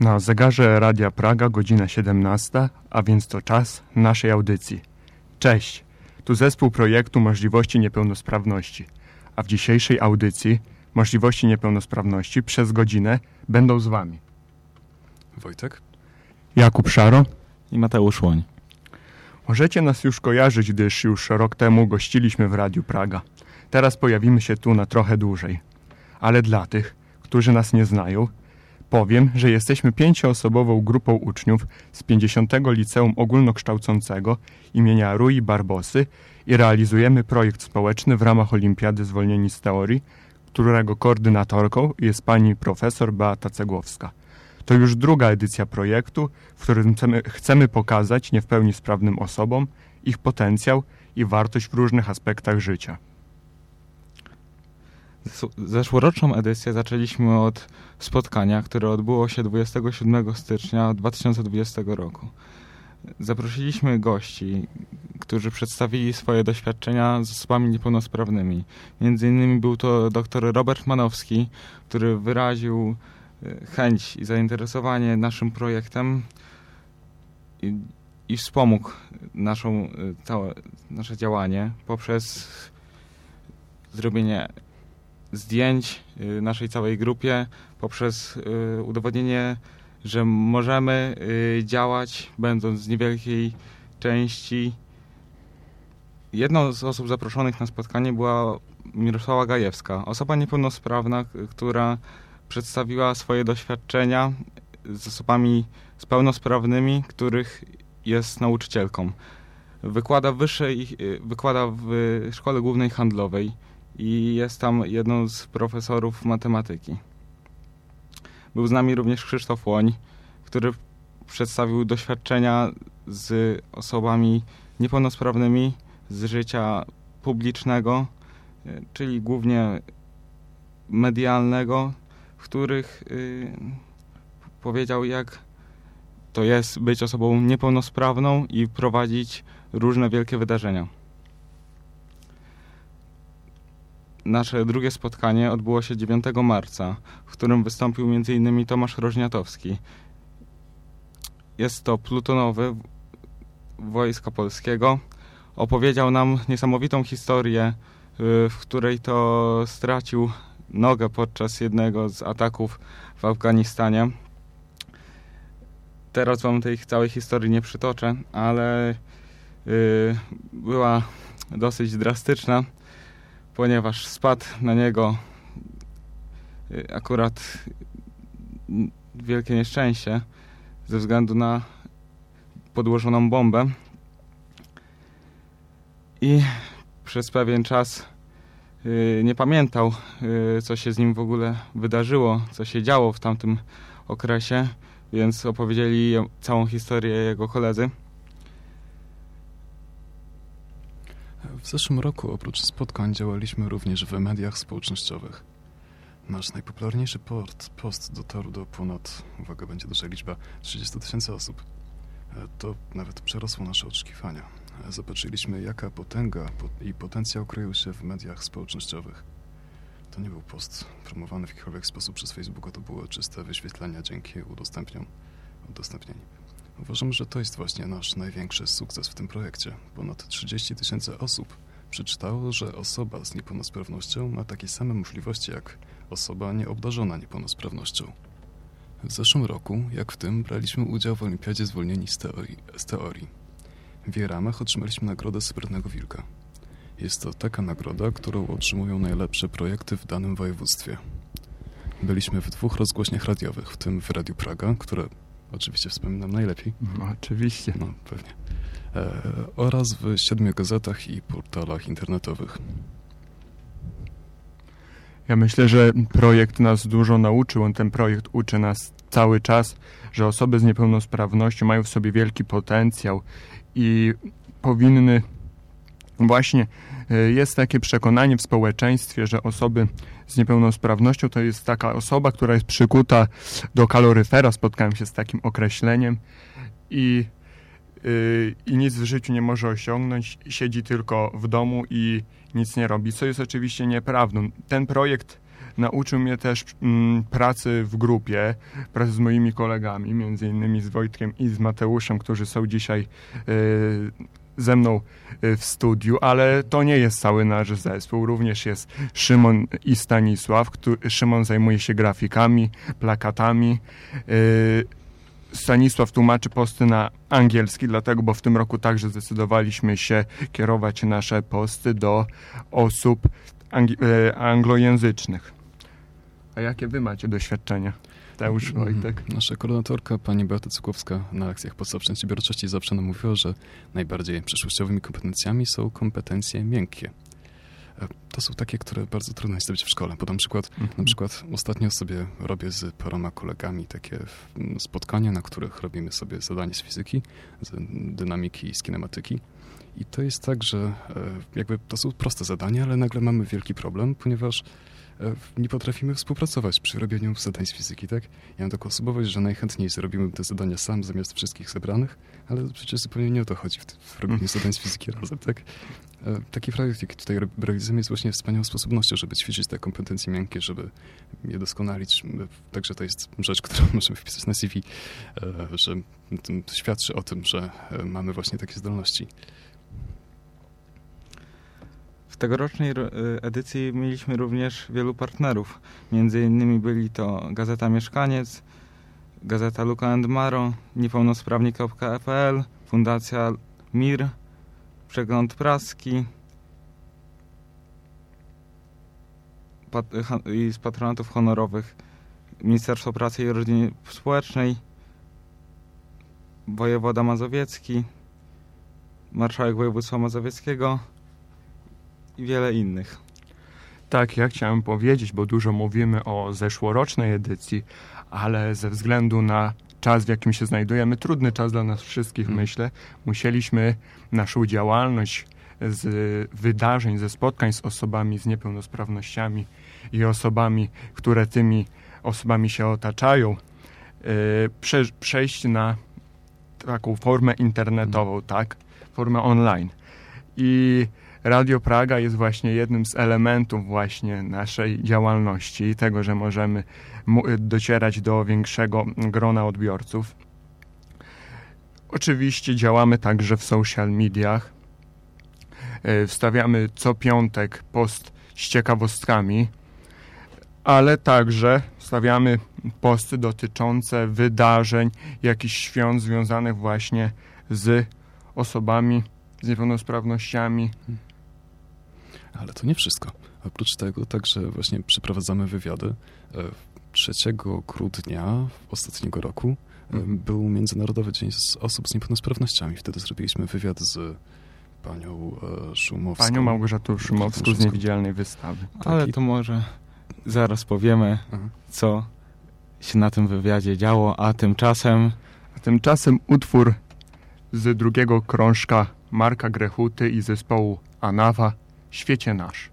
Na zegarze Radia Praga godzina 17, a więc to czas naszej audycji. Cześć, tu zespół projektu Możliwości Niepełnosprawności, a w dzisiejszej audycji Możliwości Niepełnosprawności przez godzinę będą z Wami Wojtek Jakub Szaro i Mateusz Łoń. Możecie nas już kojarzyć, gdyż już rok temu gościliśmy w Radiu Praga. Teraz pojawimy się tu na trochę dłużej. Ale dla tych, którzy nas nie znają, powiem, że jesteśmy pięcioosobową grupą uczniów z 50. Liceum Ogólnokształcącego imienia Rui Barbosy i realizujemy projekt społeczny w ramach Olimpiady Zwolnieni z Teorii, którego koordynatorką jest pani profesor Beata Cegłowska. To już druga edycja projektu, w którym chcemy, pokazać nie w pełni sprawnym osobom ich potencjał i wartość w różnych aspektach życia. Zeszłoroczną edycję zaczęliśmy od spotkania, które odbyło się 27 stycznia 2020 roku. Zaprosiliśmy gości, którzy przedstawili swoje doświadczenia z osobami niepełnosprawnymi. Między innymi był to dr Robert Manowski, który wyraził e, chęć i zainteresowanie naszym projektem i, i wspomógł naszą, e, nasze działanie poprzez zrobienie zdjęć y, naszej całej grupie poprzez y, udowodnienie, że możemy y, działać będąc z niewielkiej części. Jedną z osób zaproszonych na spotkanie była Mirosława Gajewska, osoba niepełnosprawna, która przedstawiła swoje doświadczenia z osobami z pełnosprawnymi, których jest nauczycielką. Wykłada, wyższej, wykłada w Szkole Głównej Handlowej i jest tam jedną z profesorów matematyki. Był z nami również Krzysztof Łoń, który przedstawił doświadczenia z osobami niepełnosprawnymi z życia publicznego, e, czyli głównie medialnego, w których y, powiedział, jak to jest być osobą niepełnosprawną i prowadzić różne wielkie wydarzenia. Nasze drugie spotkanie odbyło się 9 marca, w którym wystąpił m.in. Tomasz Rożniatowski. Jest to plutonowy Wojska Polskiego. Opowiedział nam niesamowitą historię, y, w której to stracił nogę podczas jednego z ataków w Afganistanie. Teraz wam tej całej historii nie przytoczę, ale y, była dosyć drastyczna ponieważ spadł na niego y, akurat wielkie nieszczęście ze względu na podłożoną bombę. I przez pewien czas y, nie pamiętał, y, co się z nim w ogóle wydarzyło, co się działo w tamtym okresie, więc opowiedzieli całą historię jego koledzy. W zeszłym roku oprócz spotkań działaliśmy również w mediach społecznościowych. Nasz najpopularniejszy port, post dotarł do ponad, uwaga, będzie duża liczba, 30 tysięcy osób. E, to nawet przerosło nasze oczekiwania. E, zobaczyliśmy, jaka potęga i potencjał kryją się w mediach społecznościowych. To nie był post promowany w jakikolwiek sposób przez Facebooka, to było czyste wyświetlenia dzięki udostępniom, udostępnieniu. Uważam, że to jest właśnie nasz największy sukces w tym projekcie. Ponad 30 tysięcy osób przeczytało, że osoba z niepełnosprawnością ma takie same możliwości jak osoba nieobdarzona niepełnosprawnością. W zeszłym roku, jak w tym, braliśmy udział w Olimpiadzie Zwolnieni z teorii. Z teorii. W jej ramach otrzymaliśmy nagrodę Srebrnego Wilka. Jest to taka nagroda, którą otrzymują najlepsze projekty w danym województwie. Byliśmy w dwóch rozgłośniach radiowych, w tym w Radiu Praga, które oczywiście wspominam najlepiej. No, oczywiście. No, pewnie. E, oraz w siedmiu gazetach i portalach internetowych. Ja myślę, że projekt nas dużo nauczył. On ten projekt uczy nas cały czas, że osoby z niepełnosprawnością mają w sobie wielki potencjał i powinny właśnie e, jest takie przekonanie w społeczeństwie, że osoby z niepełnosprawnością to jest taka osoba, która jest przykuta do kaloryfera. Spotkałem się z takim określeniem i, yy, i nic w życiu nie może osiągnąć. Siedzi tylko w domu i nic nie robi, co jest oczywiście nieprawdą. Ten projekt Nauczył mnie też mm, pracy w grupie, pracy z moimi kolegami, między innymi z Wojtkiem i z Mateuszem, którzy są dzisiaj y, ze mną y, w studiu, ale to nie jest cały nasz zespół. Również jest Szymon i Stanisław. Który, Szymon zajmuje się grafikami, plakatami. Y, Stanisław tłumaczy posty na angielski, dlatego, bo w tym roku także zdecydowaliśmy się kierować nasze posty do osób e, anglojęzycznych. A jakie wy macie doświadczenia? Mhm. Wojtek. Nasza koordynatorka, pani Beata Cukowska, na lekcjach podstaw przedsiębiorczości zawsze nam mówiła, że najbardziej przyszłościowymi kompetencjami są kompetencje miękkie. E, to są takie, które bardzo trudno jest zrobić w szkole. Podam przykład. Mhm. Na przykład ostatnio sobie robię z paroma kolegami takie spotkania, na których robimy sobie zadanie z fizyki, z dynamiki i z kinematyki. I to jest tak, że e, jakby to są proste zadania, ale nagle mamy wielki problem, ponieważ nie potrafimy współpracować przy robieniu zadań z fizyki, tak? Ja mam taką osobowość, że najchętniej zrobimy te zadania sam zamiast wszystkich zebranych, ale przecież zupełnie nie o to chodzi w, w robieniu mm. zadań z fizyki razem, tak? E, taki projekt, jaki tutaj realizujemy, jest właśnie wspaniałą sposobnością, żeby ćwiczyć te kompetencje miękkie, żeby je doskonalić. Także to jest rzecz, którą możemy wpisać na CV, e, że świadczy o tym, że mamy właśnie takie zdolności tegorocznej y, edycji mieliśmy również wielu partnerów. Między innymi byli to Gazeta Mieszkaniec, Gazeta Luka and Maro, Niepełnosprawni.pl, Fundacja MIR, Przegląd Praski i z patronatów honorowych Ministerstwo Pracy i Rodziny Społecznej, wojewoda mazowiecki, marszałek województwa mazowieckiego, i wiele innych. Tak, ja chciałem powiedzieć, bo dużo mówimy o zeszłorocznej edycji, ale ze względu na czas, w jakim się znajdujemy, trudny czas dla nas wszystkich, hmm. myślę, musieliśmy naszą działalność z wydarzeń, ze spotkań z osobami z niepełnosprawnościami i osobami, które tymi osobami się otaczają, yy, prze, przejść na taką formę internetową, hmm. tak? Formę online. I Radio Praga jest właśnie jednym z elementów właśnie naszej działalności, tego, że możemy docierać do większego grona odbiorców. Oczywiście działamy także w social mediach. E, wstawiamy co piątek post z ciekawostkami, ale także wstawiamy posty dotyczące wydarzeń, jakichś świąt związanych właśnie z osobami z niepełnosprawnościami. Ale to nie wszystko. Oprócz tego także właśnie przeprowadzamy wywiady. 3 e, grudnia ostatniego roku e, mhm. był Międzynarodowy Dzień Osób z Niepełnosprawnościami. Wtedy zrobiliśmy wywiad z panią e, Szumowską. Panią Małgorzatą Szumowską z Niewidzialnej Wystawy. Ale to może zaraz powiemy, Aha. co się na tym wywiadzie działo, a tymczasem... A tymczasem utwór z drugiego krążka Marka Grechuty i zespołu Anawa świecie nasz.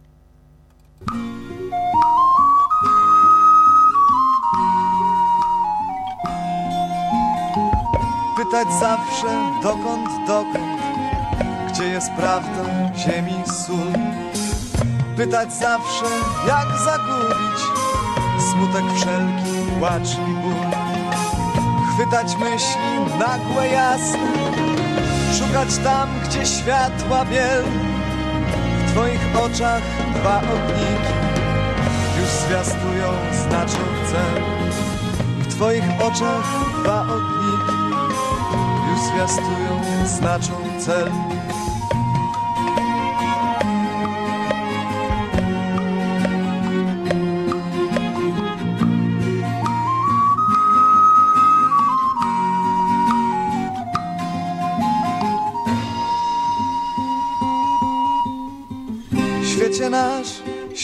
Pytać zawsze dokąd, dokąd, gdzie jest prawda, ziemi sól. Pytać zawsze, jak zagubić smutek wszelki, płacz i ból. Chwytać myśli nagłe, jasne, szukać tam, gdzie światła biel Twoich oczach dwa ogniki Już zwiastują, znaczą cel. W Twoich oczach dwa ogniki Już zwiastują, znaczą cel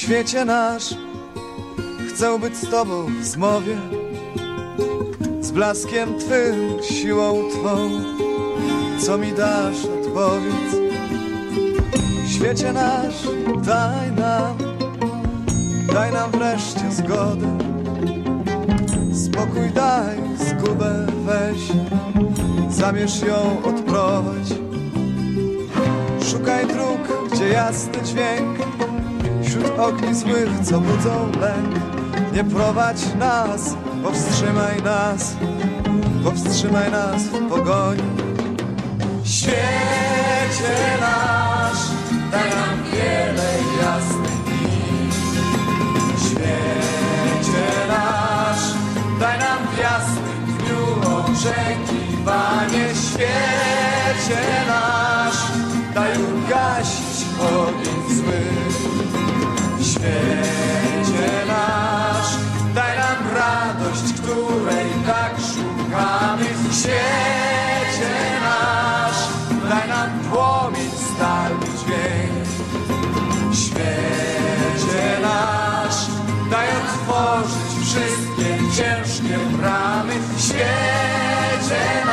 świecie nasz. Chcę być z Tobą w zmowie Z blaskiem Twym, siłą Twą Co mi dasz, odpowiedz Świecie nasz, daj nam Daj nam wreszcie zgodę. Spokój daj, zgubę weź Zamierz ją odprowadź. Szukaj dróg, gdzie jasny dźwięk Ogni złych, co budzą lęk nie prowadź nas, powstrzymaj nas, powstrzymaj nas w pogoni. Świecie nasz, daj nam wiele jasnych dni. Świecie nasz, daj nam w jasnym dniu oczekiwanie. Świecie nasz, daj ugasić Świecie nasz, daj nam płomień stali dźwięk. Świecie nasz, daj otworzyć wszystkie ciężkie bramy. Świecie nasz,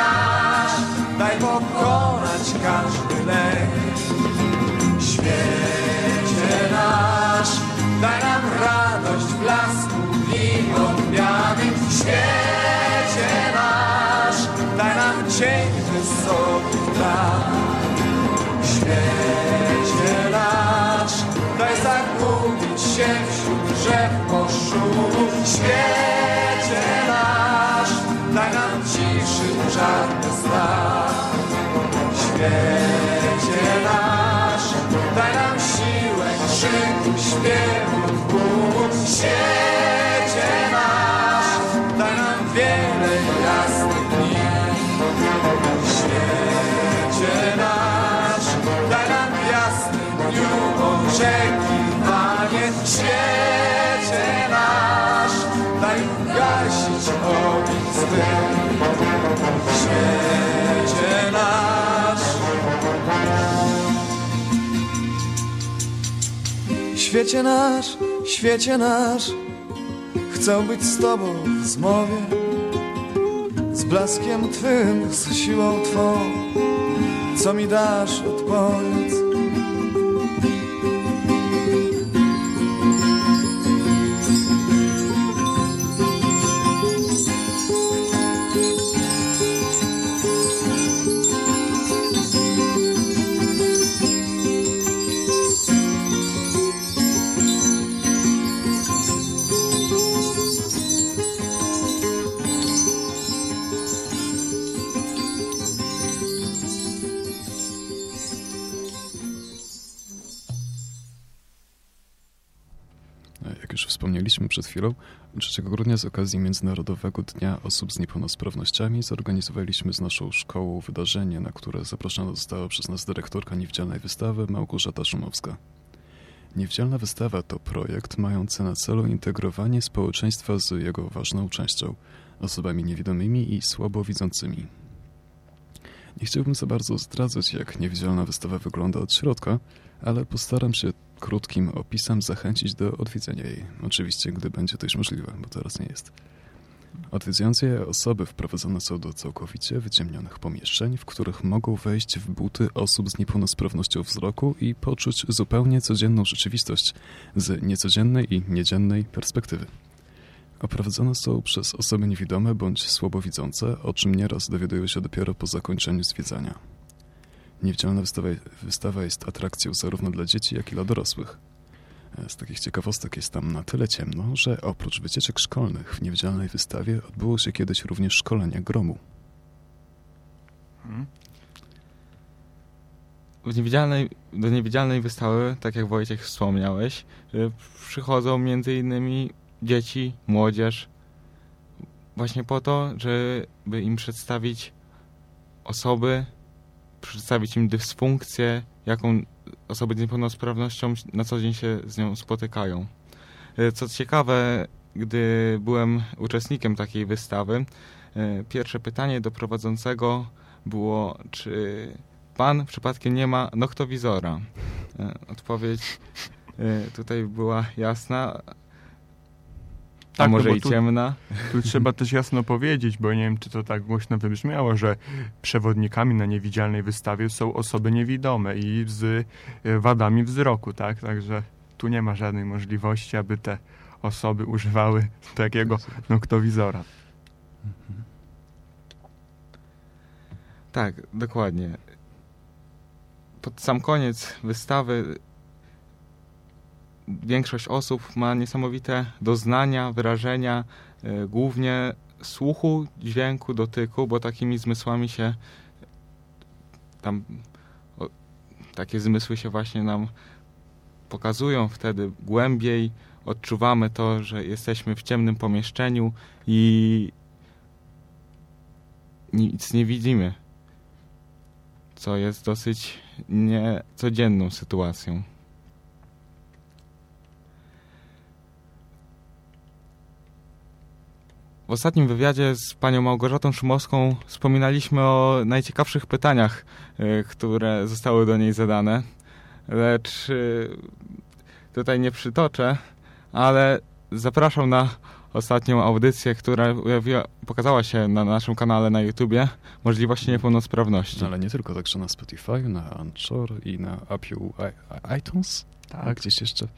Świecie nasz, świecie nasz, chcę być z Tobą w zmowie, z blaskiem Twym, z siłą Twą, co mi dasz, odpowiedz. Przed chwilą, 3 grudnia z okazji Międzynarodowego Dnia Osób z Niepełnosprawnościami zorganizowaliśmy z naszą szkołą wydarzenie, na które zaproszona została przez nas dyrektorka Niewidzialnej Wystawy Małgorzata Szumowska. Niewidzialna Wystawa to projekt mający na celu integrowanie społeczeństwa z jego ważną częścią osobami niewidomymi i słabowidzącymi. Nie chciałbym za bardzo zdradzać, jak niewidzialna wystawa wygląda od środka, ale postaram się krótkim opisem zachęcić do odwiedzenia jej. Oczywiście, gdy będzie to już możliwe, bo teraz nie jest. Odwiedzające je osoby wprowadzone są do całkowicie wyciemnionych pomieszczeń, w których mogą wejść w buty osób z niepełnosprawnością wzroku i poczuć zupełnie codzienną rzeczywistość z niecodziennej i niedziennej perspektywy. Oprowadzone są przez osoby niewidome bądź słabowidzące, o czym nieraz dowiadują się dopiero po zakończeniu zwiedzania. Niewidzialna wystawa, wystawa jest atrakcją zarówno dla dzieci, jak i dla dorosłych. Z takich ciekawostek jest tam na tyle ciemno, że oprócz wycieczek szkolnych w niewidzialnej wystawie odbyło się kiedyś również szkolenie gromu. Hmm? W niewidzialnej, do niewidzialnej wystawy, tak jak Wojciech wspomniałeś, y, przychodzą między innymi dzieci, młodzież, właśnie po to, żeby im przedstawić osoby, przedstawić im dysfunkcję, jaką osoby z niepełnosprawnością na co dzień się z nią spotykają. Y, Co ciekawe, gdy byłem uczestnikiem takiej wystawy, y, pierwsze pytanie do prowadzącego było, czy pan przypadkiem nie ma noktowizora? Y, Odpowiedź tutaj była jasna, Tak, no może bo i tu- ciemna. Tu trzeba też jasno powiedzieć, bo nie wiem, czy to tak głośno wybrzmiało, że przewodnikami na niewidzialnej wystawie są osoby niewidome i z e, wadami wzroku, tak? Także tu nie ma żadnej możliwości, aby te osoby używały takiego noktowizora. Tak, dokładnie. Pod sam koniec wystawy większość osób ma niesamowite doznania, wyrażenia, y, głównie słuchu, dźwięku, dotyku, bo takimi zmysłami się tam o, takie zmysły się właśnie nam pokazują wtedy głębiej, odczuwamy to, że jesteśmy w ciemnym pomieszczeniu i nic nie widzimy, co jest dosyć niecodzienną sytuacją. W ostatnim wywiadzie z panią Małgorzatą Szumowską wspominaliśmy o najciekawszych pytaniach, y, które zostały do niej zadane, lecz y, tutaj nie przytoczę, ale zapraszam na ostatnią audycję, która ujawiła, pokazała się na naszym kanale na YouTubie, możliwości niepełnosprawności. No, ale nie tylko, także na Spotify, na Anchor i na Apple iTunes. Tak, Gdzieś jeszcze.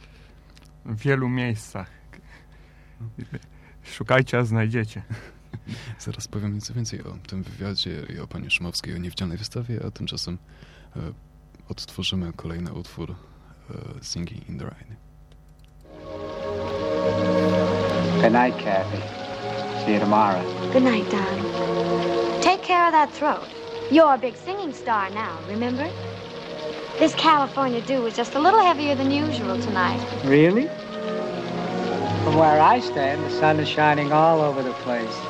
w wielu miejscach. Szukajcie, a znajdziecie. Zaraz powiem nieco więcej o tym wywiadzie i o pani Szumowskiej, o niewidzialnej wystawie, a tymczasem e, odtworzymy kolejny utwór e, Singing in the Rain. Good night, Kathy. See you tomorrow. Good night, darling. Take care of that throat. You're a big singing star now, remember? This California dew was just a little heavier than usual tonight. Really? From where I stand, the sun is shining all over the place.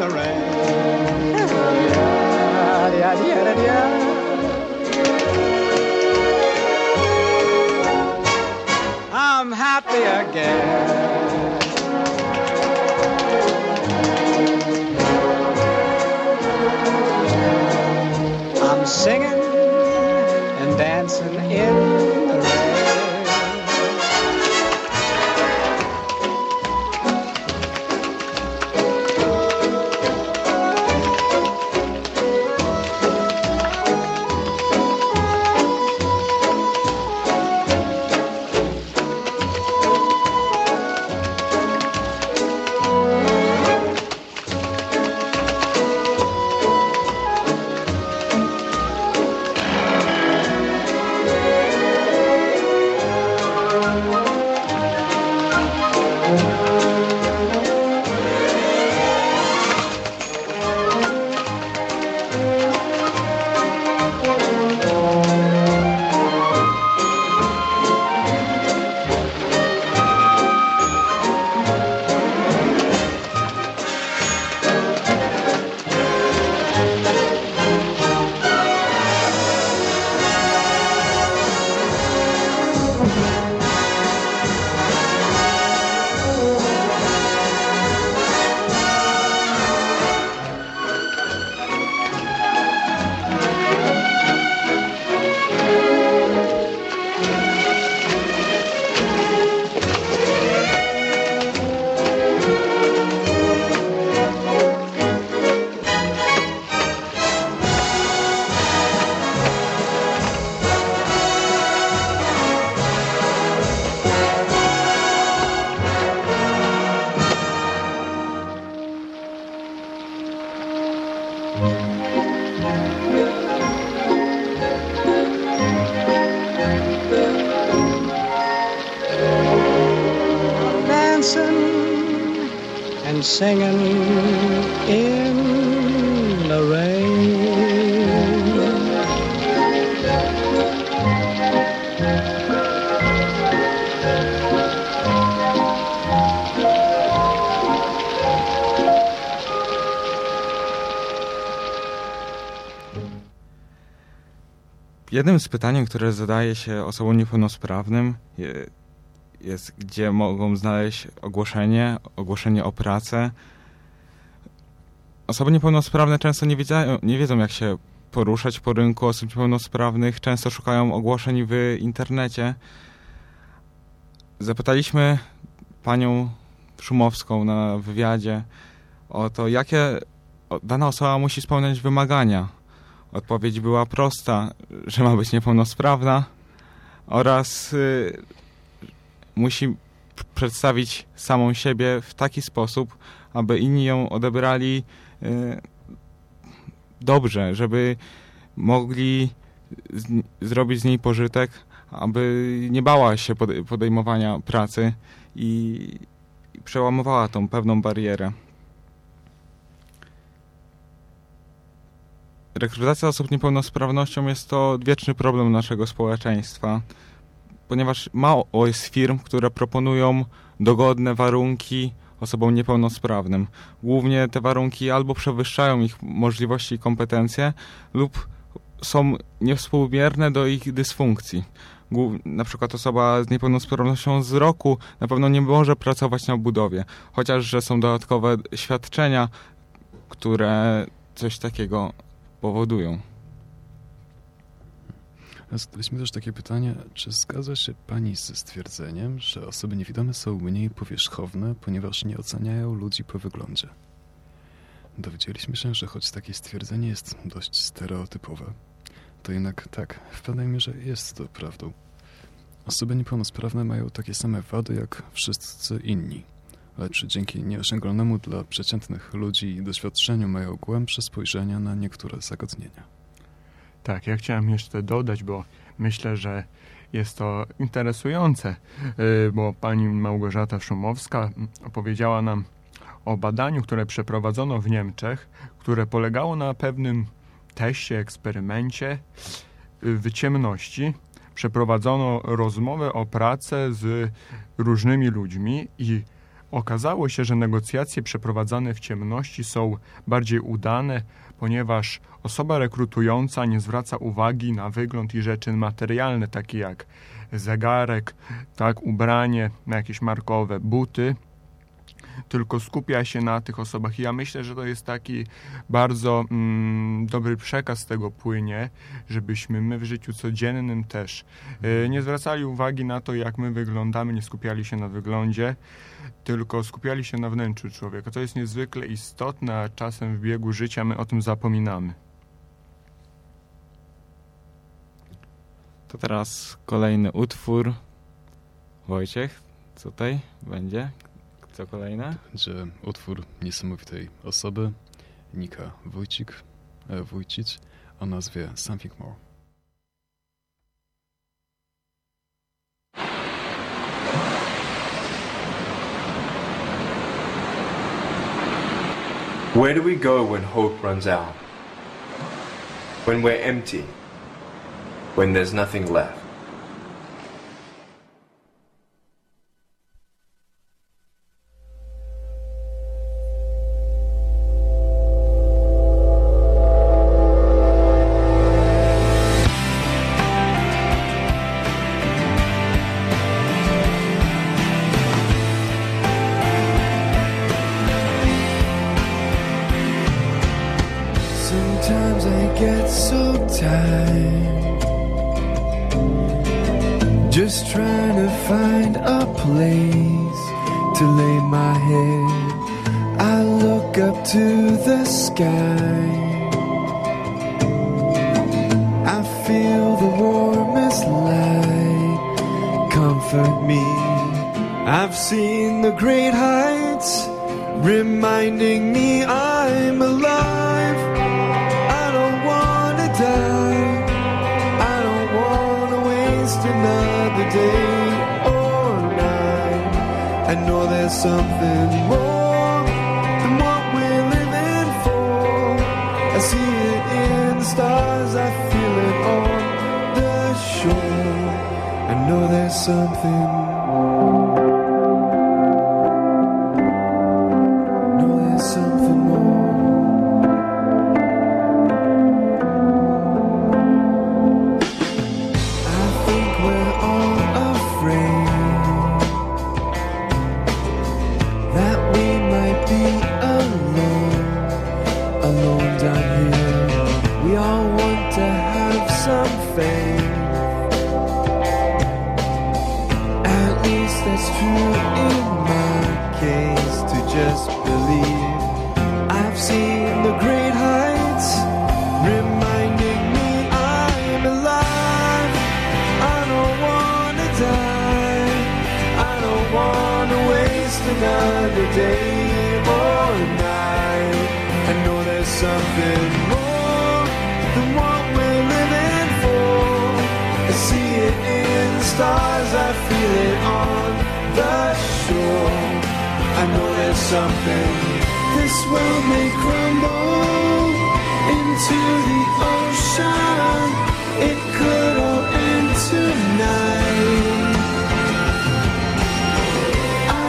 the rain. I'm happy again. I'm singing and dancing in singing in the rain. Jednym z pytań, które zadaje się osobom niepełnosprawnym jest, gdzie mogą znaleźć ogłoszenie, ogłoszenie o pracę. Osoby niepełnosprawne często nie, wiedzają, nie wiedzą, jak się poruszać po rynku osób niepełnosprawnych, często szukają ogłoszeń w internecie. Zapytaliśmy panią Szumowską na wywiadzie o to, jakie dana osoba musi spełniać wymagania. Odpowiedź była prosta, że ma być niepełnosprawna oraz y, musi przedstawić samą siebie w taki sposób, aby inni ją odebrali y, dobrze, żeby mogli z, zrobić z niej pożytek, aby nie bała się podejmowania pracy i, i przełamywała tą pewną barierę. Rekrutacja osób niepełnosprawnością jest to wieczny problem naszego społeczeństwa ponieważ mało jest firm, które proponują dogodne warunki osobom niepełnosprawnym. Głównie te warunki albo przewyższają ich możliwości i kompetencje, lub są niewspółmierne do ich dysfunkcji. Na przykład osoba z niepełnosprawnością wzroku na pewno nie może pracować na budowie, chociaż że są dodatkowe świadczenia, które coś takiego powodują. Zadaliśmy też takie pytanie, czy zgadza się Pani ze stwierdzeniem, że osoby niewidome są mniej powierzchowne, ponieważ nie oceniają ludzi po wyglądzie? Dowiedzieliśmy się, że choć takie stwierdzenie jest dość stereotypowe, to jednak tak, w pewnej mierze jest to prawdą. Osoby niepełnosprawne mają takie same wady jak wszyscy inni, lecz dzięki nieosiągalnemu dla przeciętnych ludzi doświadczeniu mają głębsze spojrzenia na niektóre zagadnienia. Tak, ja chciałem jeszcze dodać, bo myślę, że jest to interesujące, y, bo pani Małgorzata Szumowska opowiedziała nam o badaniu, które przeprowadzono w Niemczech, które polegało na pewnym teście, eksperymencie y, w ciemności. Przeprowadzono rozmowę o pracę z różnymi ludźmi i okazało się, że negocjacje przeprowadzane w ciemności są bardziej udane, ponieważ osoba rekrutująca nie zwraca uwagi na wygląd i rzeczy materialne, takie jak zegarek, tak, ubranie, jakieś markowe buty, tylko skupia się na tych osobach. I ja myślę, że to jest taki bardzo mm, dobry przekaz tego płynie, żebyśmy my w życiu codziennym też y, nie zwracali uwagi na to, jak my wyglądamy, nie skupiali się na wyglądzie, tylko skupiali się na wnętrzu człowieka. To jest niezwykle istotne, a czasem w biegu życia my o tym zapominamy. To teraz kolejny utwór. Wojciech, tutaj będzie? Co kolejne? Będzie utwór niesamowitej osoby, Nika Wójcik, e, Wójcic, o nazwie Something More. Where do we go when hope runs out? When we're empty? When there's nothing left? Just believe. I've seen the great heights, reminding me I'm alive. I don't wanna die. I don't wanna waste another day or night. I know there's something more than what we're living for. I see it in the stars, I feel it on the something this world may crumble into the ocean. It could all end tonight.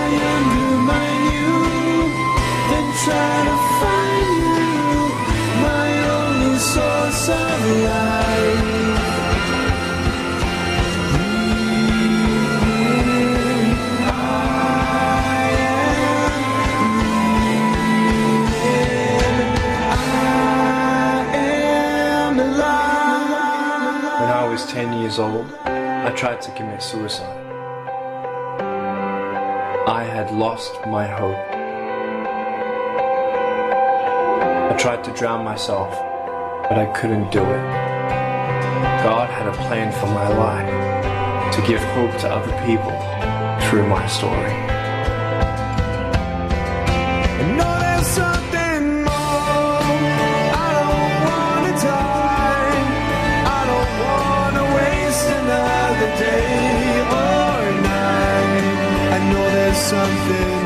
I undermine you, then try to find you, my only source of life. Old, I tried to commit suicide. I had lost my hope. I tried to drown myself, but I couldn't do it. God had a plan for my life to give hope to other people through my story. Something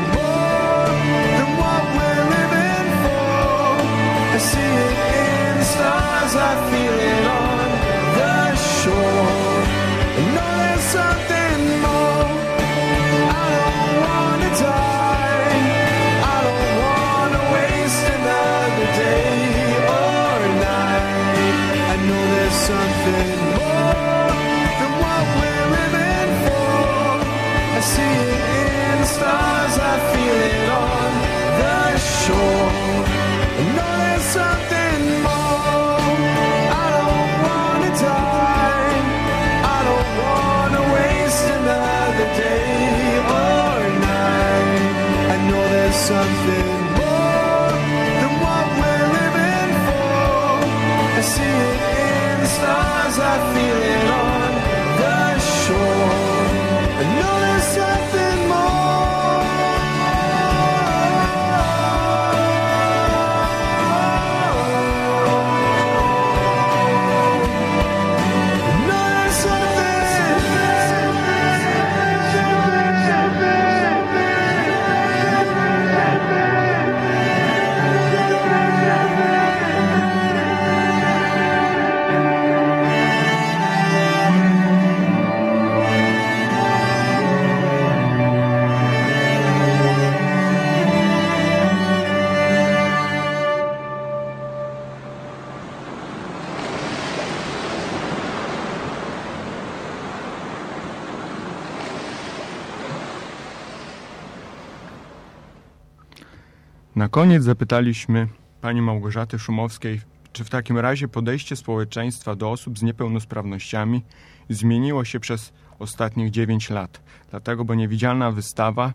Na koniec zapytaliśmy pani Małgorzaty Szumowskiej, czy w takim razie podejście społeczeństwa do osób z niepełnosprawnościami zmieniło się przez ostatnich 9 lat. Dlatego, bo niewidzialna wystawa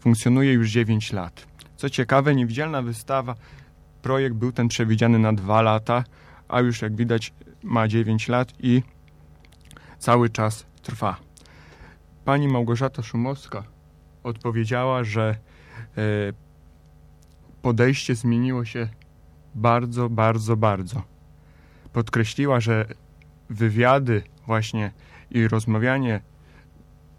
funkcjonuje już 9 lat. Co ciekawe, niewidzialna wystawa, projekt był ten przewidziany na 2 lata, a już jak widać ma 9 lat i cały czas trwa. Pani Małgorzata Szumowska odpowiedziała, że e, podejście zmieniło się bardzo, bardzo, bardzo. Podkreśliła, że wywiady właśnie i rozmawianie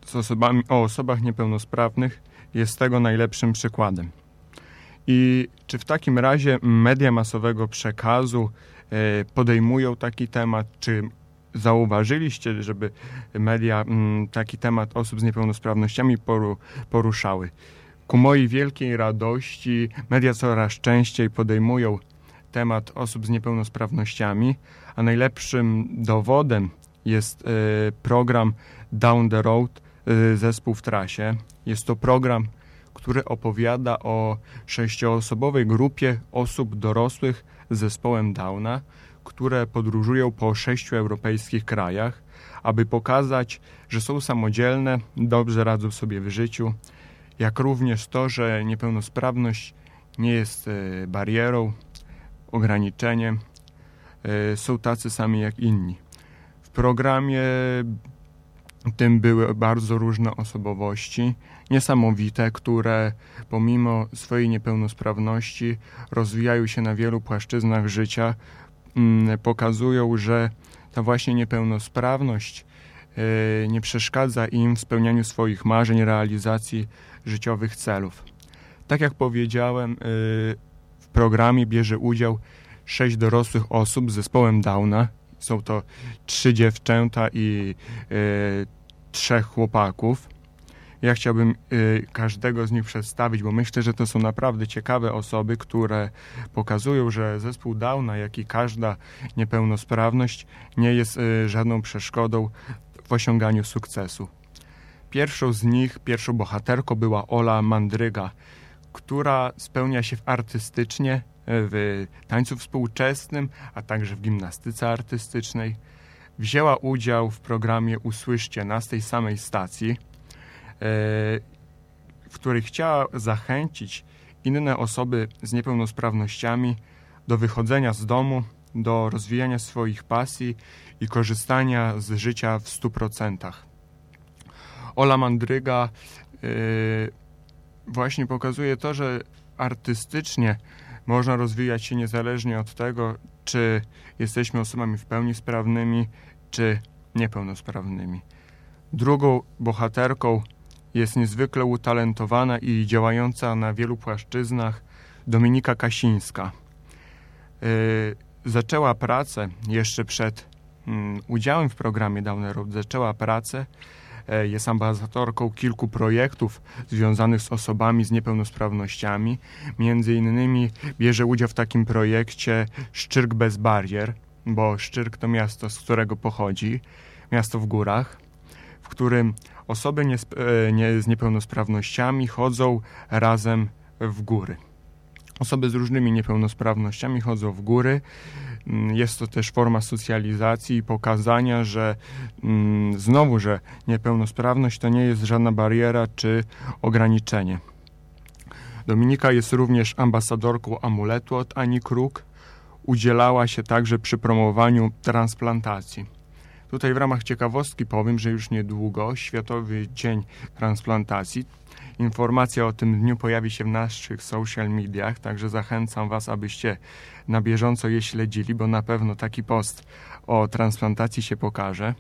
z osobami, o osobach niepełnosprawnych jest tego najlepszym przykładem. I czy w takim razie media masowego przekazu e, podejmują taki temat, czy zauważyliście, żeby media mm, taki temat osób z niepełnosprawnościami poru, poruszały. Ku mojej wielkiej radości media coraz częściej podejmują temat osób z niepełnosprawnościami, a najlepszym dowodem jest e, program Down the Road e, Zespół w trasie. Jest to program, który opowiada o sześcioosobowej grupie osób dorosłych z zespołem Downa, które podróżują po sześciu europejskich krajach, aby pokazać, że są samodzielne, dobrze radzą sobie w życiu, jak również to, że niepełnosprawność nie jest e, barierą, ograniczeniem, e, są tacy sami jak inni. W programie tym były bardzo różne osobowości, niesamowite, które pomimo swojej niepełnosprawności rozwijają się na wielu płaszczyznach życia, mm, pokazują, że ta właśnie niepełnosprawność e, nie przeszkadza im w spełnianiu swoich marzeń, realizacji życiowych celów. Tak jak powiedziałem, e, w programie bierze udział sześć dorosłych osób z zespołem Downa. Są to trzy dziewczęta i e, trzech chłopaków. Ja chciałbym y, każdego z nich przedstawić, bo myślę, że to są naprawdę ciekawe osoby, które pokazują, że zespół Downa, jak i każda niepełnosprawność, nie jest y, żadną przeszkodą w osiąganiu sukcesu. Pierwszą z nich, pierwszą bohaterką była Ola Mandryga, która spełnia się artystycznie, w tańcu współczesnym, a także w gimnastyce artystycznej. Wzięła udział w programie Usłyszcie nas tej samej stacji – w której chciała zachęcić inne osoby z niepełnosprawnościami do wychodzenia z domu, do rozwijania swoich pasji i korzystania z życia w 100%. Ola Mandryga yy, właśnie pokazuje to, że artystycznie można rozwijać się niezależnie od tego, czy jesteśmy osobami w pełni sprawnymi, czy niepełnosprawnymi. Drugą bohaterką jest niezwykle utalentowana i działająca na wielu płaszczyznach Dominika Kasińska. Yy, zaczęła pracę jeszcze przed yy, udziałem w programie Downer zaczęła pracę, jest ambasadorką kilku projektów związanych z osobami z niepełnosprawnościami. Między innymi bierze udział w takim projekcie Szczyrk bez barier, bo Szczyrk to miasto, z którego pochodzi, miasto w górach, w którym osoby nie, e, nie, z niepełnosprawnościami chodzą razem w góry. Osoby z różnymi niepełnosprawnościami chodzą w góry. Mm, jest to też forma socjalizacji i pokazania, że mm, znowu, że niepełnosprawność to nie jest żadna bariera czy ograniczenie. Dominika jest również ambasadorką amuletu od Ani Kruk. Udzielała się także przy promowaniu transplantacji. Tutaj w ramach ciekawostki powiem, że już niedługo Światowy Dzień Transplantacji. Informacja o tym dniu pojawi się w naszych social mediach, także zachęcam Was, abyście na bieżąco je śledzili, bo na pewno taki post o transplantacji się pokaże.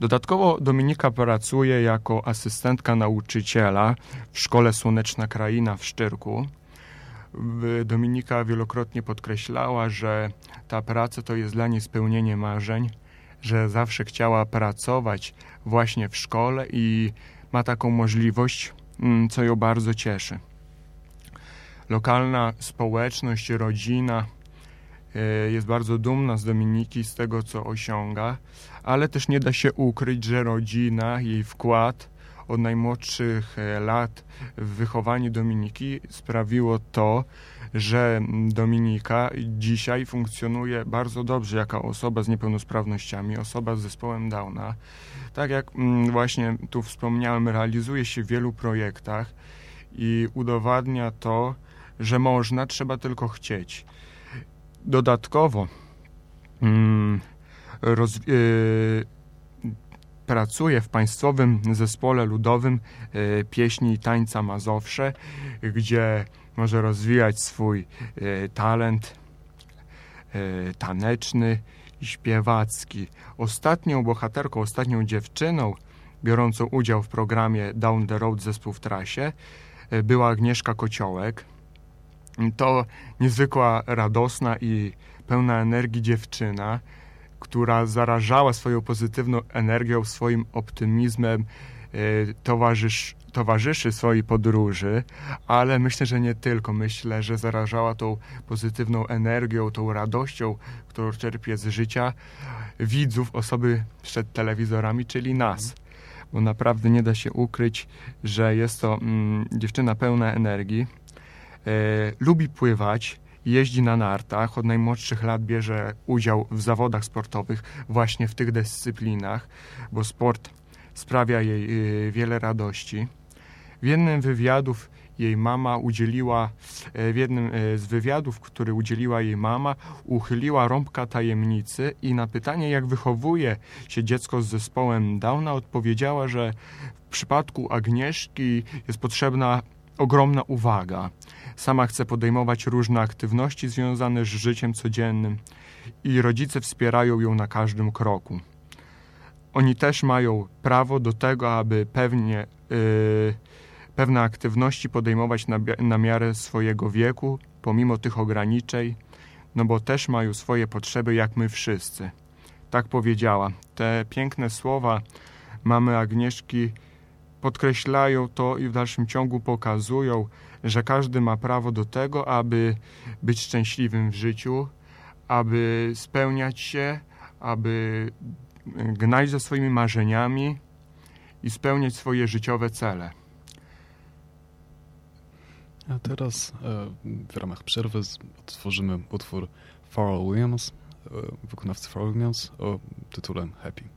Dodatkowo Dominika pracuje jako asystentka nauczyciela w Szkole Słoneczna Kraina w Szczyrku. Dominika wielokrotnie podkreślała, że ta praca to jest dla niej spełnienie marzeń, że zawsze chciała pracować właśnie w szkole i ma taką możliwość, mm, co ją bardzo cieszy. Lokalna społeczność, rodzina e, jest bardzo dumna z Dominiki, z tego, co osiąga, ale też nie da się ukryć, że rodzina, jej wkład od najmłodszych e, lat w wychowanie Dominiki sprawiło to, że Dominika dzisiaj funkcjonuje bardzo dobrze jako osoba z niepełnosprawnościami, osoba z zespołem Downa. Tak jak mm, właśnie tu wspomniałem, realizuje się w wielu projektach i udowadnia to, że można, trzeba tylko chcieć. Dodatkowo mm, roz, yy, pracuje w Państwowym Zespole Ludowym yy, Pieśni i Tańca Mazowsze, gdzie może rozwijać swój e, talent e, taneczny i śpiewacki. Ostatnią bohaterką, ostatnią dziewczyną biorącą udział w programie Down the Road Zespół w trasie e, była Agnieszka Kociołek. To niezwykła, radosna i pełna energii dziewczyna. Która zarażała swoją pozytywną energią, swoim optymizmem e, towarzysz, towarzyszy swojej podróży, ale myślę, że nie tylko. Myślę, że zarażała tą pozytywną energią, tą radością, którą czerpie z życia widzów, osoby przed telewizorami, czyli nas. Bo naprawdę nie da się ukryć, że jest to mm, dziewczyna pełna energii. E, lubi pływać, jeździ na nartach, od najmłodszych lat bierze udział w zawodach sportowych właśnie w tych dyscyplinach, bo sport sprawia jej y, wiele radości. W jednym wywiadów jej mama udzieliła, e, w jednym e, z wywiadów, który udzieliła jej mama, uchyliła rąbka tajemnicy i na pytanie, jak wychowuje się dziecko z zespołem Downa, odpowiedziała, że w przypadku Agnieszki jest potrzebna ogromna uwaga. Sama chce podejmować różne aktywności związane z życiem codziennym i rodzice wspierają ją na każdym kroku. Oni też mają prawo do tego, aby pewnie, yy, pewne aktywności podejmować na, na miarę swojego wieku, pomimo tych ograniczeń, no bo też mają swoje potrzeby, jak my wszyscy. Tak powiedziała. Te piękne słowa mamy Agnieszki podkreślają to i w dalszym ciągu pokazują, że każdy ma prawo do tego, aby być szczęśliwym w życiu, aby spełniać się, aby gnać za swoimi marzeniami i spełniać swoje życiowe cele. A teraz e, w ramach przerwy otworzymy utwór Pharrell Williams, e, wykonawcy Pharrell Williams o tytule Happy.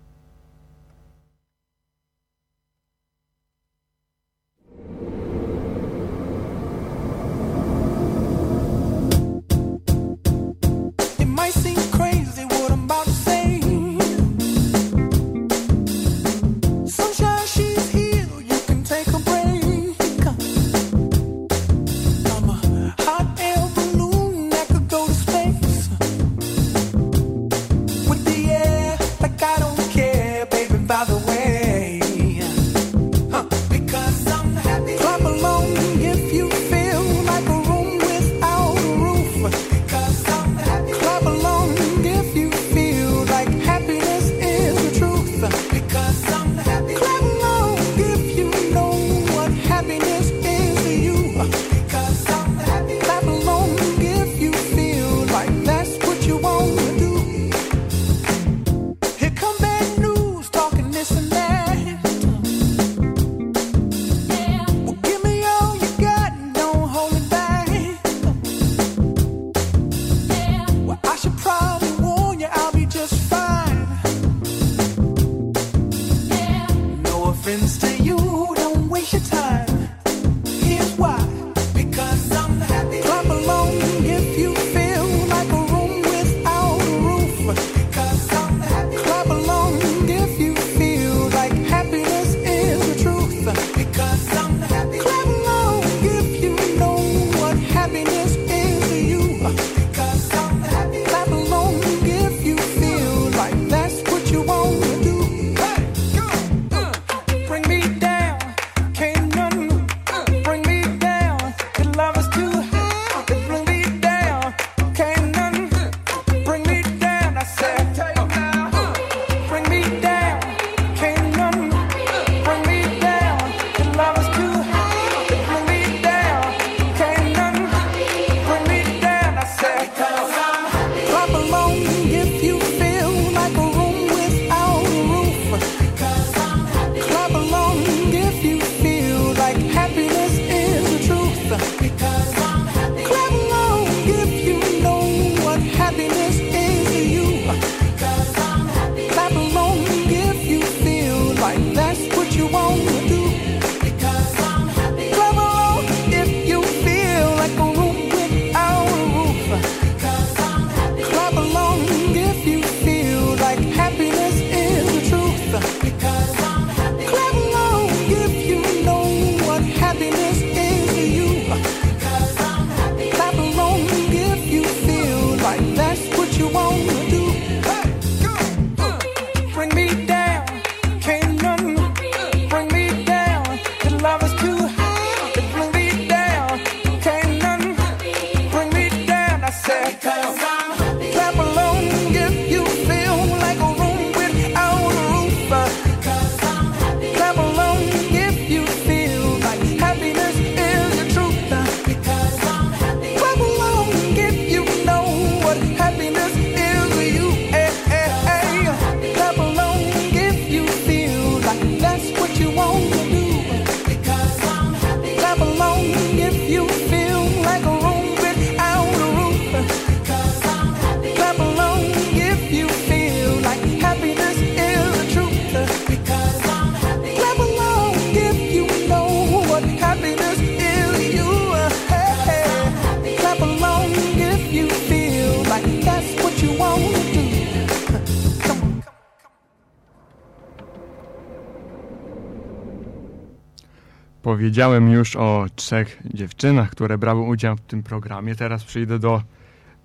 Powiedziałem już o trzech dziewczynach, które brały udział w tym programie. Teraz przejdę do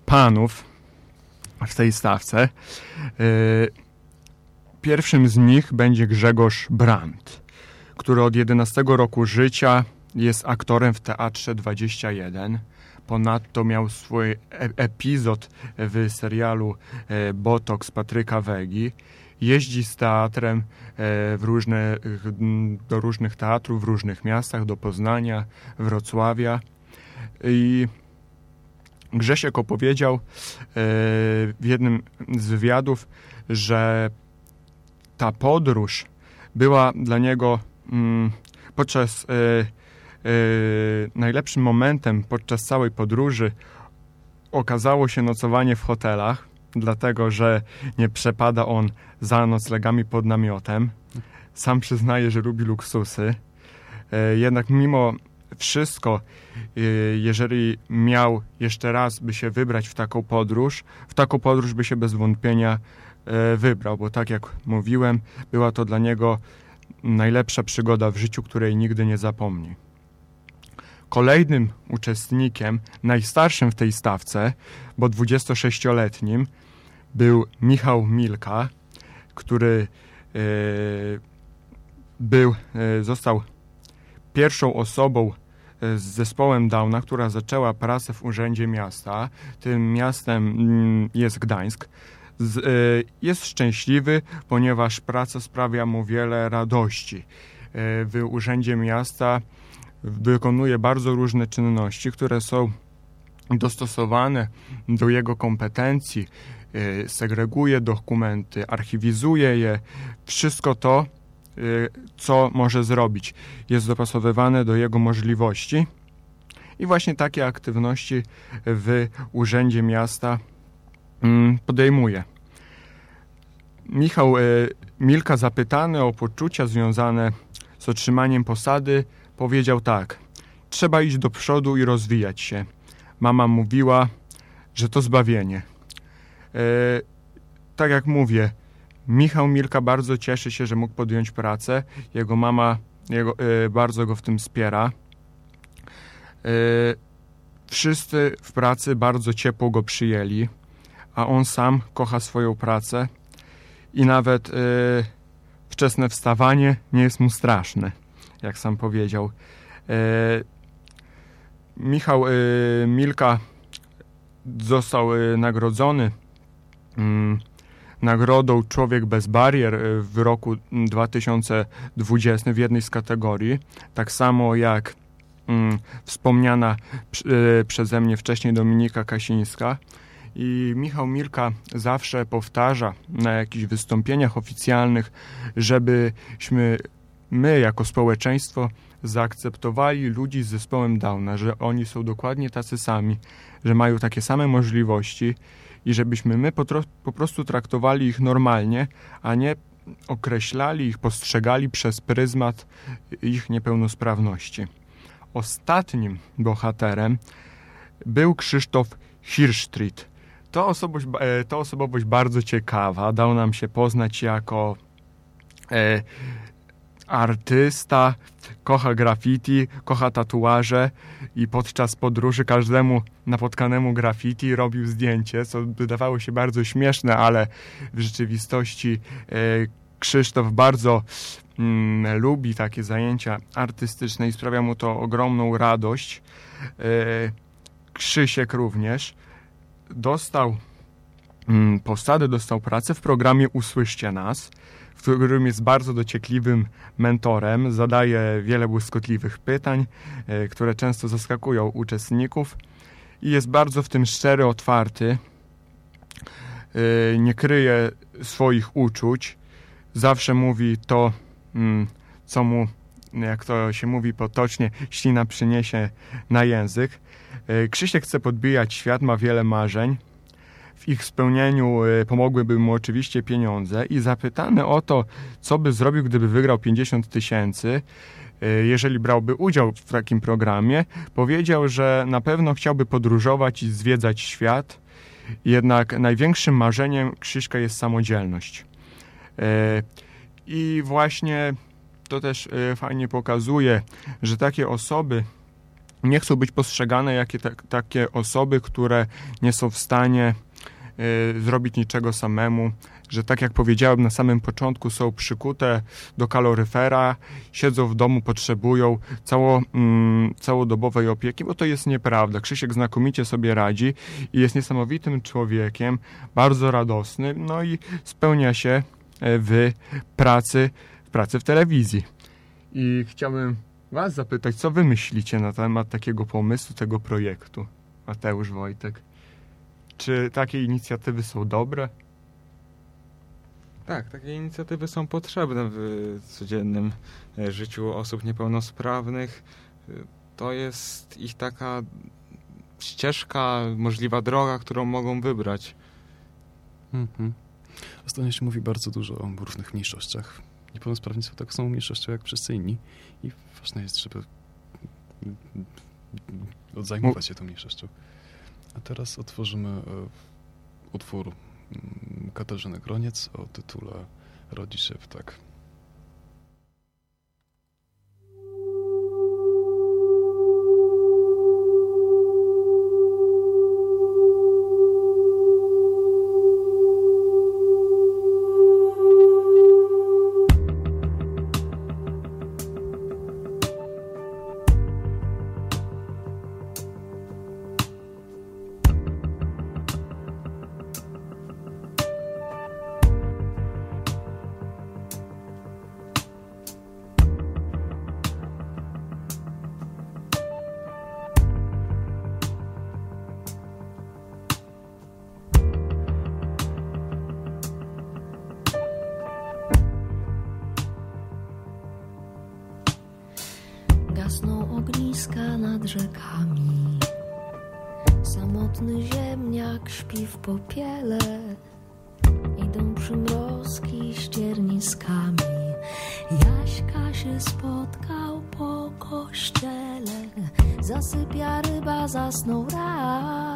panów w tej stawce. Y, pierwszym z nich będzie Grzegorz Brandt, który od 11 roku życia jest aktorem w Teatrze 21. Ponadto miał swój e- epizod w serialu e, Botox Patryka Wegi. Jeździ z teatrem e, w różne, do różnych teatrów w różnych miastach, do Poznania, Wrocławia. I Grzesiek opowiedział w jednym z wywiadów, że ta podróż była dla niego mm, podczas Yy, najlepszym momentem podczas całej podróży okazało się nocowanie w hotelach, dlatego że nie przepada on za noclegami pod namiotem. Sam przyznaje, że lubi luksusy. Yy, jednak mimo wszystko, yy, jeżeli miał jeszcze raz by się wybrać w taką podróż, w taką podróż by się bez wątpienia wybrał, bo tak jak mówiłem, była to dla niego najlepsza przygoda w życiu, której nigdy nie zapomni. Kolejnym uczestnikiem, najstarszym w tej stawce, bo 26-letnim, był Michał Milka, który e, był, e, został pierwszą osobą e, z zespołem Downa, która zaczęła pracę w Urzędzie Miasta. Tym miastem mm, jest Gdańsk. Jest szczęśliwy, ponieważ praca sprawia mu wiele radości. W Urzędzie Miasta wykonuje bardzo różne czynności, które są dostosowane do jego kompetencji, segreguje dokumenty, archiwizuje je. Wszystko to, y, co może zrobić, jest dopasowywane do jego możliwości. I właśnie takie aktywności w Urzędzie Miasta mm, podejmuje. Michał y, Milka zapytany o poczucia związane z otrzymaniem posady Powiedział tak: Trzeba iść do przodu i rozwijać się. Mama mówiła, że to zbawienie. E, tak jak mówię, Michał Milka bardzo cieszy się, że mógł podjąć pracę. Jego mama jego, e, bardzo go w tym wspiera. E, wszyscy w pracy bardzo ciepło go przyjęli, a on sam kocha swoją pracę i nawet wczesne wstawanie nie jest mu straszne jak sam powiedział. Michał Milka został nagrodzony nagrodą Człowiek bez barier w roku 2020 w jednej z kategorii. Tak samo jak mm, wspomniana przeze mnie wcześniej Dominika Kasińska. I Michał Milka zawsze powtarza na jakichś wystąpieniach oficjalnych, żebyśmy my jako społeczeństwo zaakceptowali ludzi z zespołem Downa, że oni są dokładnie tacy sami, że mają takie same możliwości i żebyśmy my po, po prostu traktowali ich normalnie, a nie określali ich, postrzegali przez pryzmat ich niepełnosprawności. Ostatnim bohaterem był Krzysztof Hirschtritt. To osobowość, e, to osobowość bardzo ciekawa, dał nam się poznać jako e, artysta, kocha graffiti, kocha tatuaże i podczas podróży każdemu napotkanemu graffiti robił zdjęcie, co wydawało się bardzo śmieszne, ale w rzeczywistości e, Krzysztof bardzo mm, lubi takie zajęcia artystyczne i sprawia mu to ogromną radość. E, Krzysiek również dostał mm, posadę, dostał pracę w programie Usłyszcie Nas którym jest bardzo dociekliwym mentorem, zadaje wiele błyskotliwych pytań, e, które często zaskakują uczestników i jest bardzo w tym szczery, otwarty. E, nie kryje swoich uczuć, zawsze mówi to, mm, co mu, jak to się mówi potocznie, ślina przyniesie na język. E, Krzysiek chce podbijać świat, ma wiele marzeń w ich spełnieniu e, pomogłyby mu oczywiście pieniądze i zapytany o to, co by zrobił, gdyby wygrał 50 tysięcy, e, jeżeli brałby udział w takim programie, powiedział, że na pewno chciałby podróżować i zwiedzać świat, jednak największym marzeniem Krzyśka jest samodzielność. E, I właśnie to też fajnie pokazuje, że takie osoby nie chcą być postrzegane jako takie osoby, które nie są w stanie zrobić niczego samemu, że tak jak powiedziałem na samym początku, są przykute do kaloryfera, siedzą w domu, potrzebują cało, mm, całodobowej opieki, bo to jest nieprawda. Krzysiek znakomicie sobie radzi i jest niesamowitym człowiekiem, bardzo radosny, no i spełnia się e, w pracy, w pracy w telewizji. I chciałbym Was zapytać, co Wy myślicie na temat takiego pomysłu, tego projektu? Mateusz Wojtek. Czy takie inicjatywy są dobre? Tak, takie inicjatywy są potrzebne w codziennym e, życiu osób niepełnosprawnych. E, to jest ich taka ścieżka, możliwa droga, którą mogą wybrać. Mhm. Ostatnio się mówi bardzo dużo o różnych mniejszościach. Niepełnosprawni są tak samą mniejszością jak wszyscy inni i ważne jest, żeby zajmować się tą mniejszością. A teraz otworzymy e, utwór Mm, Katarzyny Groniec o tytule Rodzi się ptak. rzekami. Samotny ziemniak śpi w popiele. Idą przymrozki ścierniskami. Jaśka się spotkał po kościele. Zasypia ryba, zasnął raz.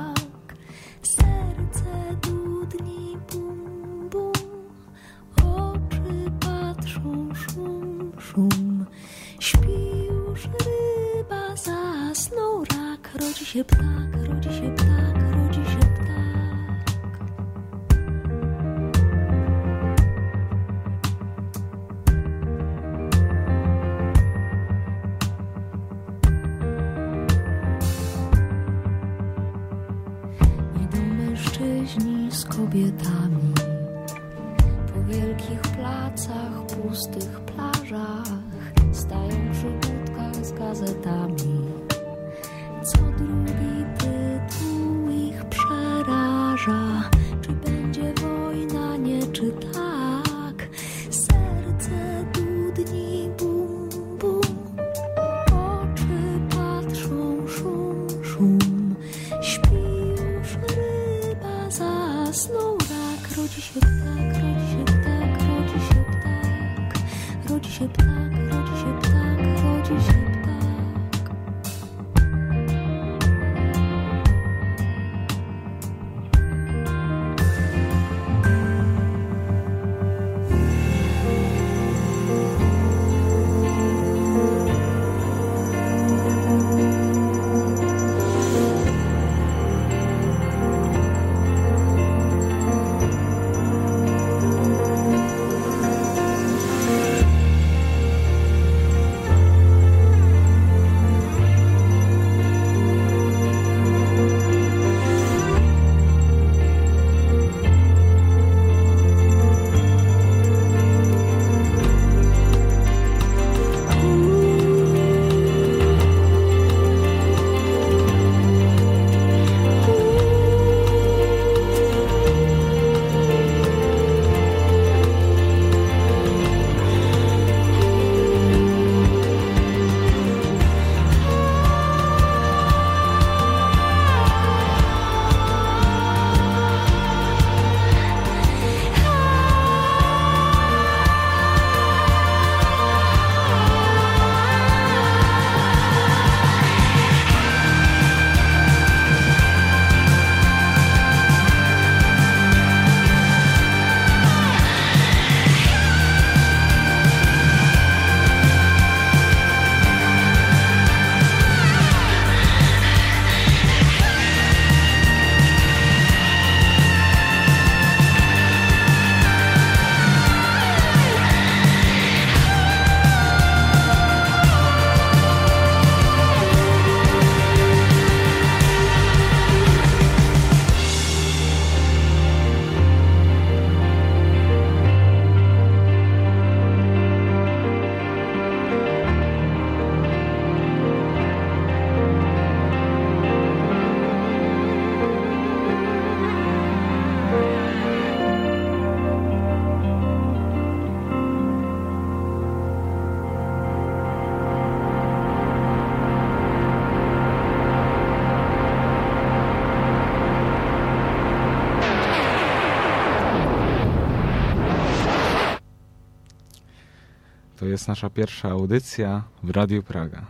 Jest nasza pierwsza audycja w Radiu Praga.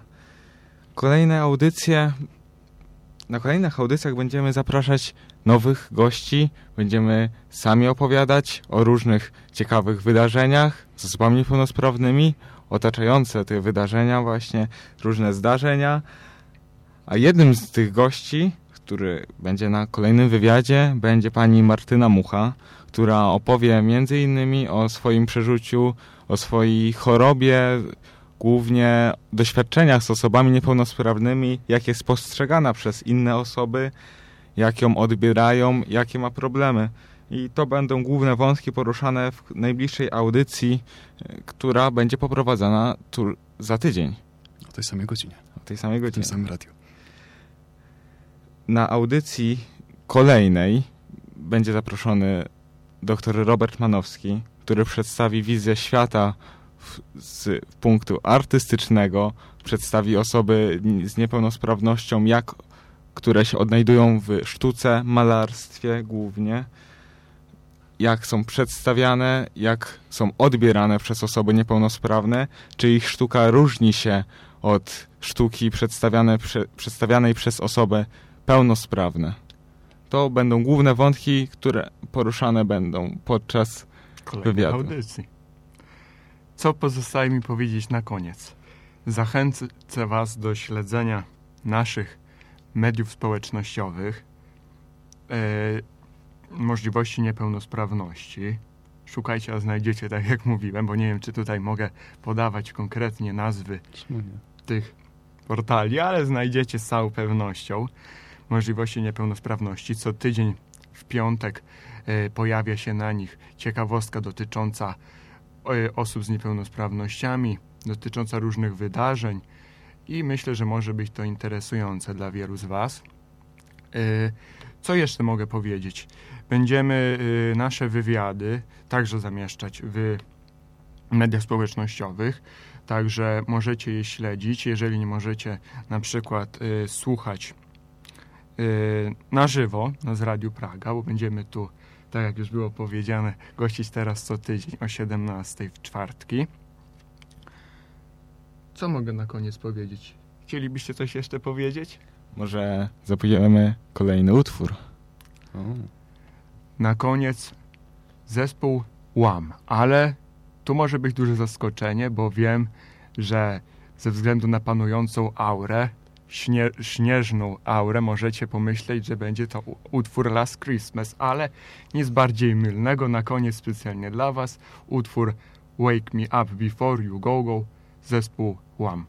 Kolejne audycje. Na kolejnych audycjach będziemy zapraszać nowych gości, będziemy sami opowiadać o różnych ciekawych wydarzeniach z osobami niepełnosprawnymi, otaczające te wydarzenia, właśnie różne zdarzenia. A jednym z tych gości, który będzie na kolejnym wywiadzie, będzie pani Martyna Mucha, która opowie między innymi o swoim przeżyciu, o swojej chorobie, głównie doświadczeniach z osobami niepełnosprawnymi, jak jest postrzegana przez inne osoby, jak ją odbierają, jakie ma problemy. I to będą główne wątki poruszane w najbliższej audycji, która będzie poprowadzona tu za tydzień. O tej samej godzinie. O tej samej W godzinie. tym samym radiu. Na audycji kolejnej będzie zaproszony dr Robert Manowski, który przedstawi wizję świata z punktu artystycznego, przedstawi osoby z niepełnosprawnością, jak, które się odnajdują w sztuce, malarstwie głównie, jak są przedstawiane, jak są odbierane przez osoby niepełnosprawne, czy ich sztuka różni się od sztuki przedstawiane, prze, przedstawianej przez osobę pełnosprawne. To będą główne wątki, które poruszane będą podczas Kolejnej wywiadu. audycji. Co pozostaje mi powiedzieć na koniec? Zachęcę Was do śledzenia naszych mediów społecznościowych, e, możliwości niepełnosprawności. Szukajcie, a znajdziecie, tak jak mówiłem, bo nie wiem, czy tutaj mogę podawać konkretnie nazwy tych portali, ale znajdziecie z całą pewnością możliwości niepełnosprawności. Co tydzień w piątek pojawia się na nich ciekawostka dotycząca e, osób z niepełnosprawnościami, dotycząca różnych wydarzeń i myślę, że może być to interesujące dla wielu z Was. E, Co jeszcze mogę powiedzieć? Będziemy e, nasze wywiady także zamieszczać w mediach społecznościowych. Także możecie je śledzić. Jeżeli nie możecie na przykład słuchać na żywo z Radiu Praga, bo będziemy tu, tak jak już było powiedziane, gościć teraz co tydzień o 17 w czwartki. Co mogę na koniec powiedzieć? Chcielibyście coś jeszcze powiedzieć? może zapowiemy kolejny utwór. O, Na koniec zespół Łam, ale tu może być duże zaskoczenie, bo wiem, że ze względu na panującą aurę, śnie, śnieżną aurę, możecie pomyśleć, że będzie to utwór Last Christmas, ale nic bardziej mylnego. Na koniec specjalnie dla Was utwór Wake Me Up Before You Go Go, zespół Łam.